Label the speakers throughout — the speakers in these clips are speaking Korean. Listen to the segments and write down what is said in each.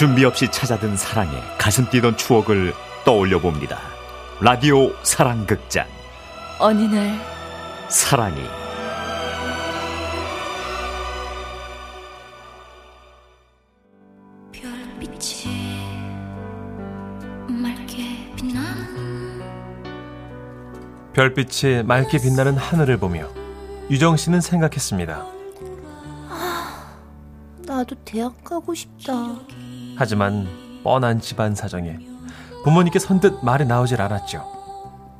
Speaker 1: 준비 없이 찾아든 사랑에 가슴 뛰던 추억을 떠올려 봅니다. 라디오 사랑극장.
Speaker 2: 어느 날
Speaker 1: 사랑이.
Speaker 3: 별빛이 맑게 빛나는
Speaker 4: 별빛이 맑게 빛나는 하늘을 보며 유정 씨는 생각했습니다.
Speaker 2: 나도 대학 가고 싶다.
Speaker 4: 하지만 뻔한 집안 사정에 부모님께 선뜻 말이 나오질 않았죠.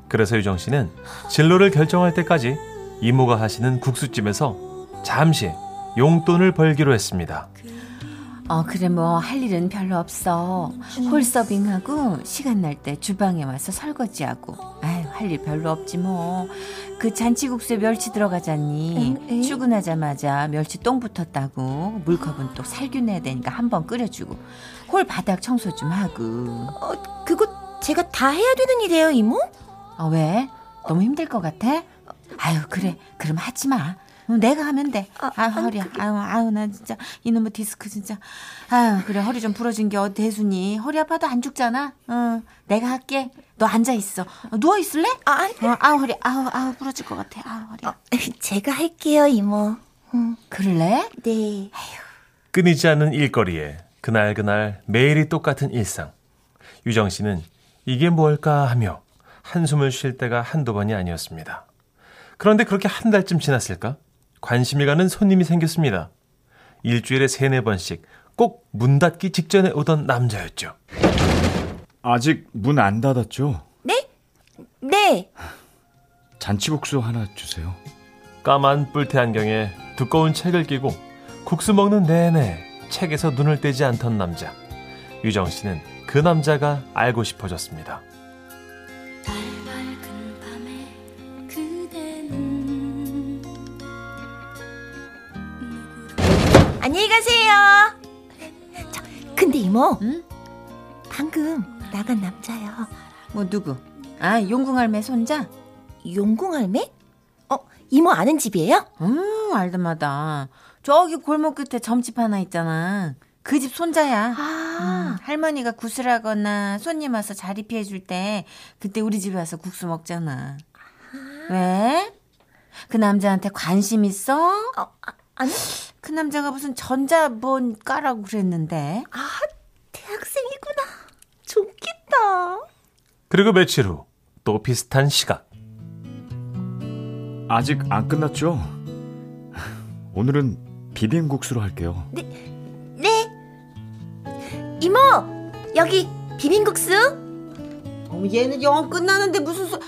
Speaker 4: 그래서 유정 씨는 진로를 결정할 때까지 이모가 하시는 국수집에서 잠시 용돈을 벌기로 했습니다.
Speaker 5: 어, 그래, 뭐, 할 일은 별로 없어. 홀서빙하고, 시간 날 때 주방에 와서 설거지하고. 아유, 할 일 별로 없지, 뭐. 그 잔치국수에 멸치 들어가잖니.
Speaker 2: 응, 응.
Speaker 5: 출근하자마자 멸치 똥 붙었다고. 물컵은 또 살균 해야 되니까 한번 끓여주고. 홀 바닥 청소 좀 하고.
Speaker 2: 어, 그거 제가 다 해야 되는 일이에요, 이모?
Speaker 5: 어, 왜? 너무 힘들 것 같아? 아유, 그래. 그럼 하지 마. 어, 내가 하면 돼.
Speaker 2: 아,
Speaker 5: 아유, 허리야. 아유, 아유, 나 진짜. 이놈의 디스크 진짜. 아유, 그래. 허리 좀 부러진 게 어디 대수니. 허리 아파도 안 죽잖아. 어, 내가 할게. 너 앉아 있어. 어, 누워 있을래?
Speaker 2: 아, 아니,
Speaker 5: 어, 아우, 허리. 아우, 아우, 부러질 것 같아. 아우, 허리.
Speaker 2: 어, 제가 할게요, 이모. 음,
Speaker 5: 그럴래?
Speaker 2: 네.
Speaker 4: 끊이지 않는 일거리에 그날 그날 매일이 똑같은 일상. 유정 씨는 이게 뭘까 하며 한숨을 쉴 때가 한두 번이 아니었습니다. 그런데 그렇게 한 달쯤 지났을까? 관심이 가는 손님이 생겼습니다. 일주일에 세네 번씩 꼭 문 닫기 직전에 오던 남자였죠.
Speaker 6: 아직 문 안 닫았죠?
Speaker 2: 네? 네.
Speaker 6: 잔치국수 하나 주세요.
Speaker 4: 까만 뿔테 안경에 두꺼운 책을 끼고 국수 먹는 내내 책에서 눈을 떼지 않던 남자. 유정 씨는 그 남자가 알고 싶어졌습니다.
Speaker 2: 안녕히 가세요. 저, 근데 이모.
Speaker 5: 응?
Speaker 2: 방금 나간 남자요.
Speaker 5: 뭐, 누구? 아, 용궁 할매 손자?
Speaker 2: 용궁 할매? 어, 이모 아는 집이에요?
Speaker 5: 음, 알다마다. 저기 골목 끝에 점집 하나 있잖아. 그 집 손자야.
Speaker 2: 아,
Speaker 5: 음, 할머니가 구슬하거나 손님 와서 자리 피해 줄 때 그때 우리 집에 와서 국수 먹잖아. 왜? 그 남자한테 관심 있어?
Speaker 2: 어, 아, 아니,
Speaker 5: 그 남자가 무슨 전자본 까라고 그랬는데.
Speaker 2: 아, 대학생이구나. 좋겠다.
Speaker 4: 그리고 며칠 후 또 비슷한 시각.
Speaker 6: 아직 안 끝났죠? 오늘은 비빔국수로 할게요.
Speaker 2: 네. 이모, 여기 비빔국수?
Speaker 5: 어, 얘는 영어 끝나는데 무슨 소...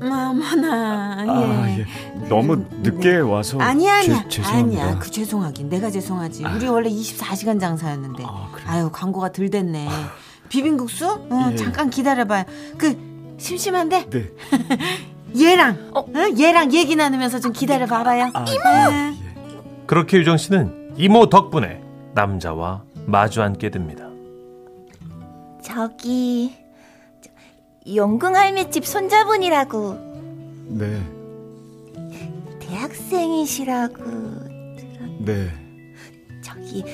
Speaker 5: 마마나
Speaker 6: 아,
Speaker 5: 예.
Speaker 6: 예. 너무 늦게 와서
Speaker 5: 아니야 아니야
Speaker 6: 죄, 죄송합니다.
Speaker 5: 아니야 그 죄송하긴 내가 죄송하지 우리 원래 24시간 장사였는데
Speaker 6: 아, 그래요?
Speaker 5: 아유 광고가 덜 됐네 비빔국수? 어,
Speaker 6: 예.
Speaker 5: 잠깐 기다려봐요 그 심심한데
Speaker 6: 네.
Speaker 5: 얘랑 어? 얘랑 얘기 나누면서 좀 기다려 봐봐요
Speaker 6: 아,
Speaker 5: 이모
Speaker 4: 그렇게 유정 씨는 이모 덕분에 남자와 마주 앉게 됩니다.
Speaker 2: 저기 저, 용궁 할매 집 손자분이라고
Speaker 6: 네.
Speaker 2: 대학생이시라고
Speaker 6: 네.
Speaker 2: 저기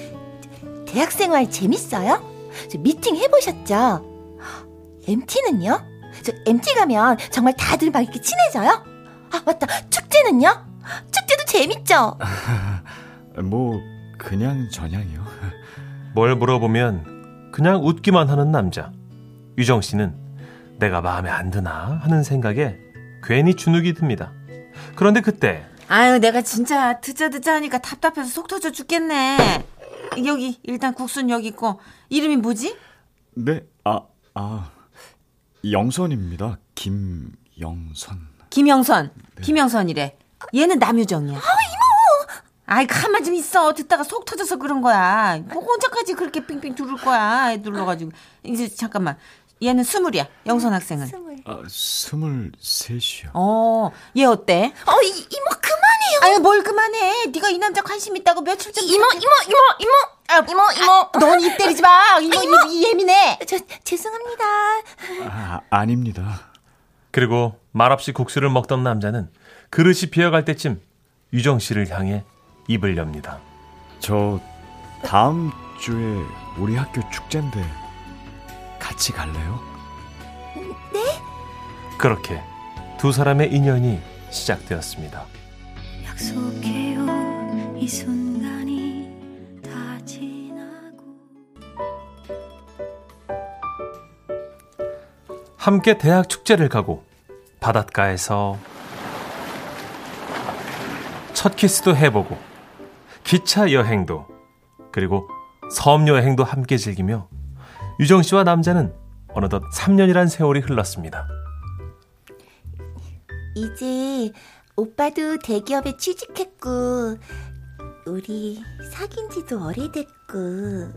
Speaker 2: 대학생활 재밌어요? 저 미팅 해보셨죠? MT는요? 저 MT 가면 정말 다들 막 이렇게 친해져요? 아 맞다 축제는요? 축제도 재밌죠?
Speaker 6: 뭐 그냥 전향이요.
Speaker 4: 뭘 물어보면 그냥 웃기만 하는 남자. 유정 씨는 내가 마음에 안 드나 하는 생각에 괜히 주눅이 듭니다. 그런데 그때
Speaker 5: 아유 내가 진짜 듣자 듣자 하니까 답답해서 속 터져 죽겠네 여기 일단 국수는 여기 있고 이름이 뭐지?
Speaker 6: 네. 아, 아. 영선입니다. 김영선.
Speaker 5: 김영선.
Speaker 6: 네.
Speaker 5: 김영선이래. 얘는 남유정이야. 아, 이모! 아이, 가만 좀 있어. 듣다가 속 터져서 그런 거야. 뭐 언제까지 그렇게 빙빙 두를 거야. 애 눌러가지고. 이제 잠깐만. 얘는 스물이야. 영선 학생은.
Speaker 2: 스물.
Speaker 6: 아, 스물셋이요.
Speaker 5: 어, 얘 어때?
Speaker 2: 어 이, 이모 그만해요.
Speaker 5: 아유, 뭘 그만해. 네가 이 남자 관심 있다고 며칠 전
Speaker 2: 이모 이모 이모 이모 아, 이모 이모
Speaker 5: 넌입 때리지 마. 이모, 이모, 이 예민해.
Speaker 2: 저 죄송합니다.
Speaker 6: 아, 아닙니다.
Speaker 4: 그리고 말없이 국수를 먹던 남자는 그릇이 비어갈 때쯤 유정 씨를 향해 입을 엽니다.
Speaker 6: 저 다음 주에 우리 학교 축제인데 같이 갈래요?
Speaker 4: 그렇게 두 사람의 인연이 시작되었습니다.
Speaker 3: 약속해요 이 순간이 다 지나고
Speaker 4: 함께 대학 축제를 가고 바닷가에서 첫 키스도 해보고 기차 여행도 그리고 섬 여행도 함께 즐기며 유정 씨와 남자는 어느덧 3년이란 세월이 흘렀습니다.
Speaker 2: 이제 오빠도 대기업에 취직했고, 우리 사귄 지도 오래됐고,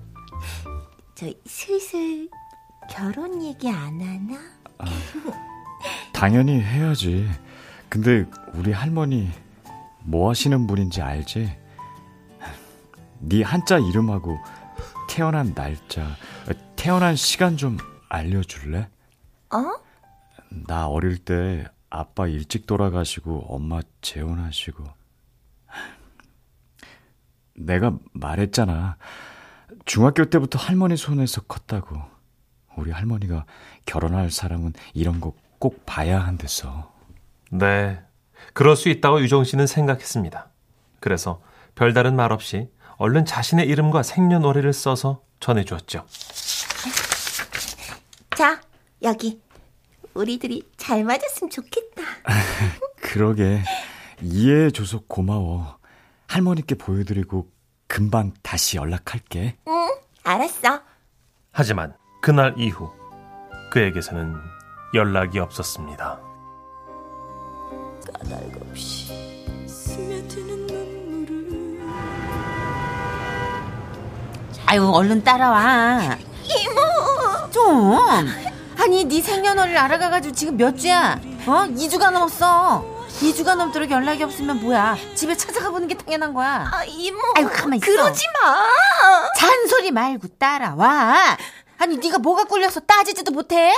Speaker 2: 저 슬슬 결혼 얘기 안 하나?
Speaker 6: 당연히 해야지. 근데 우리 할머니 뭐 하시는 분인지 알지? 네 한자 이름하고 태어난 날짜, 태어난 시간 좀 알려줄래?
Speaker 2: 어?
Speaker 6: 나 어릴 때 아빠 일찍 돌아가시고 엄마 재혼하시고 내가 말했잖아. 중학교 때부터 할머니 손에서 컸다고. 우리 할머니가 결혼할 사람은 이런 거 꼭 봐야 한댔어.
Speaker 4: 네, 그럴 수 있다고 유정 씨는 생각했습니다. 그래서 별다른 말 없이 얼른 자신의 이름과 생년월일을 써서 전해주었죠.
Speaker 2: 자, 여기. 우리들이 잘 맞았으면 좋겠다.
Speaker 6: 그러게 이해해줘서 고마워. 할머니께 보여드리고 금방 다시 연락할게.
Speaker 2: 응, 알았어.
Speaker 4: 하지만 그날 이후 그에게서는 연락이 없었습니다.
Speaker 3: 까닭없이 스며드는 눈물을
Speaker 5: 아유 얼른 따라와. 좀. 아니 네 생년월일 알아가가지고 지금 몇 주야? 어? 2주가 넘었어. 2주가 넘도록 연락이 없으면 뭐야? 집에 찾아가 보는 게 당연한 거야.
Speaker 2: 아, 이모.
Speaker 5: 아이고, 가만히 있어.
Speaker 2: 그러지 마.
Speaker 5: 잔소리 말고 따라와. 아니 네가 뭐가 꿀려서 따지지도 못해?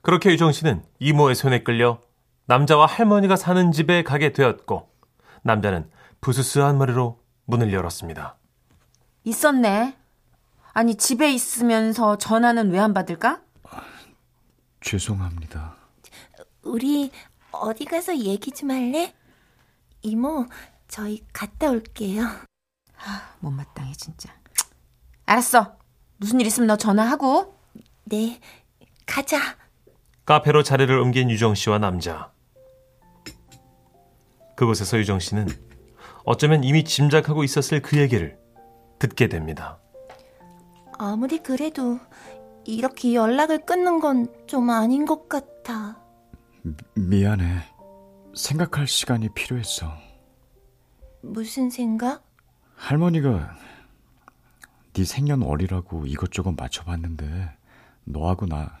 Speaker 4: 그렇게 유정 씨는 이모의 손에 끌려 남자와 할머니가 사는 집에 가게 되었고 남자는 부스스한 머리로 문을 열었습니다.
Speaker 5: 있었네. 아니 집에 있으면서 전화는 왜 안 받을까?
Speaker 6: 죄송합니다.
Speaker 2: 우리 어디 가서 얘기 좀 할래? 이모, 저희 갔다 올게요.
Speaker 5: 못마땅해 진짜. 알았어. 무슨 일 있으면 너 전화하고.
Speaker 2: 네, 가자.
Speaker 4: 카페로 자리를 옮긴 유정 씨와 남자. 그곳에서 유정 씨는 어쩌면 이미 짐작하고 있었을 그 얘기를 듣게 됩니다.
Speaker 2: 아무리 그래도 이렇게 연락을 끊는 건 좀 아닌 것 같아.
Speaker 6: 미안해. 생각할 시간이 필요했어.
Speaker 2: 무슨 생각?
Speaker 6: 할머니가 네 생년월일하고 이것저것 맞춰봤는데 너하고 나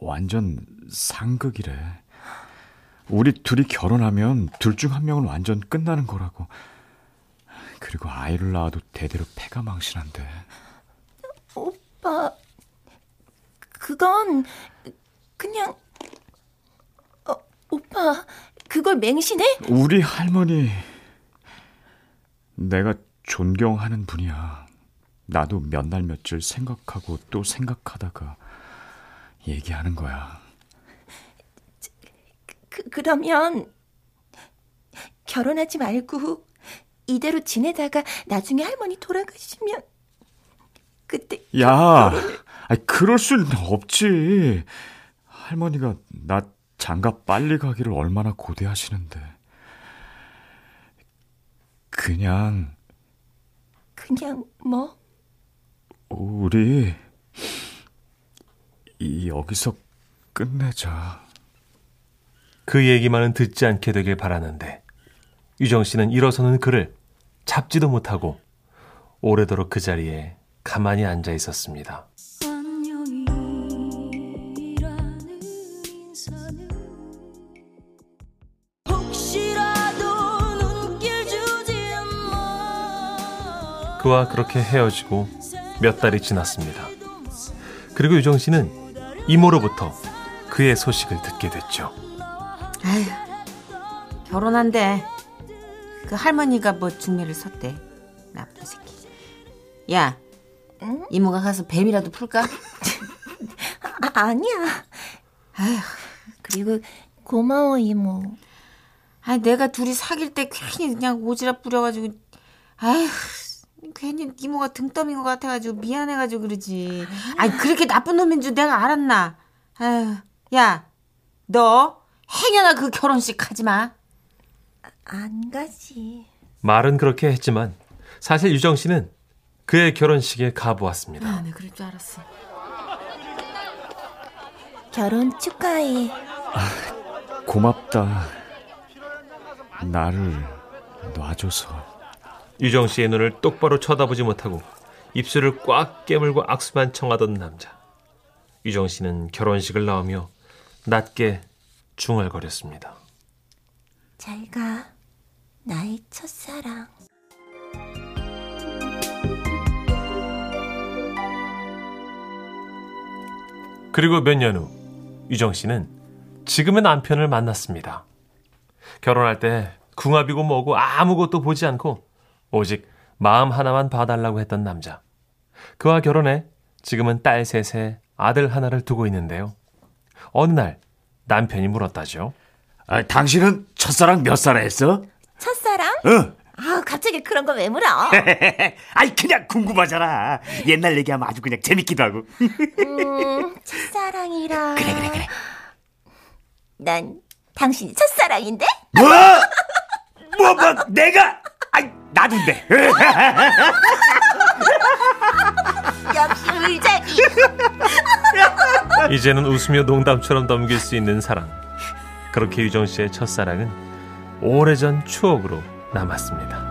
Speaker 6: 완전 상극이래. 우리 둘이 결혼하면 둘 중 한 명은 완전 끝나는 거라고. 그리고 아이를 낳아도 대대로 폐가 망신한대.
Speaker 2: 오빠, 그건 그냥 어, 오빠 그걸 맹신해?
Speaker 6: 우리 할머니 내가 존경하는 분이야. 나도 몇 날 며칠 생각하고 또 생각하다가 얘기하는 거야.
Speaker 2: 그, 그러면 결혼하지 말고 이대로 지내다가 나중에 할머니 돌아가시면 그때
Speaker 6: 야, 아니, 그럴 수는 없지. 할머니가 나 장가 빨리 가기를 얼마나 고대하시는데. 그냥
Speaker 2: 그냥 뭐
Speaker 6: 우리 이 여기서 끝내자.
Speaker 4: 그 얘기만은 듣지 않게 되길 바라는데 유정 씨는 일어서는 그를 잡지도 못하고 오래도록 그 자리에 가만히 앉아 있었습니다. 그와 그렇게 헤어지고 몇 달이 지났습니다. 그리고 유정 씨는 이모로부터 그의 소식을 듣게 됐죠.
Speaker 5: 아휴 결혼한대. 그 할머니가 뭐 중매를 섰대. 나쁜 새끼. 야, 이모가 가서 뱀이라도 풀까?
Speaker 2: 아, 아니야. 그리고 고마워 이모.
Speaker 5: 아, 내가 둘이 사귈 때 괜히 그냥 오지랖 부려가지고, 아휴, 괜히 이모가 등 떠민 것 같아가지고 미안해가지고 그러지. 아니 그렇게 나쁜 놈인 줄 내가 알았나? 아휴, 야, 너 행여나 그 결혼식 가지 마.
Speaker 2: 안 가지.
Speaker 4: 말은 그렇게 했지만 사실 유정 씨는 그의 결혼식에 가보았습니다.
Speaker 5: 아, 네, 그럴 줄 알았어.
Speaker 2: 결혼 축하해.
Speaker 6: 고맙다. 나를 놔줘서.
Speaker 4: 유정 씨의 눈을 똑바로 쳐다보지 못하고 입술을 꽉 깨물고 악수만 청하던 남자. 유정 씨는 결혼식을 나오며 낮게 중얼거렸습니다.
Speaker 2: 잘 가. 나의 첫사랑.
Speaker 4: 그리고 몇 년 후 유정 씨는 지금의 남편을 만났습니다. 결혼할 때 궁합이고 뭐고 아무것도 보지 않고 오직 마음 하나만 봐달라고 했던 남자. 그와 결혼해 지금은 딸 셋에 아들 하나를 두고 있는데요. 어느 날 남편이 물었다죠.
Speaker 6: 아, 당신은 첫사랑 몇살 했어?
Speaker 2: 첫사랑?
Speaker 6: 응.
Speaker 2: 아, 갑자기 그런 거 왜 물어?
Speaker 6: 아이 그냥 궁금하잖아. 옛날 얘기하면 아주 그냥 재밌기도 하고.
Speaker 2: 음, 첫사랑이라. 그래, 그래, 그래. 난 당신이 첫사랑인데?
Speaker 6: 뭐? 뭐, 뭐, 내가? 아이, 나도인데.
Speaker 2: 역시 울자기.
Speaker 4: 이제는 웃으며 농담처럼 넘길 수 있는 사랑. 그렇게 유정 씨의 첫사랑은 오래전 추억으로 남았습니다.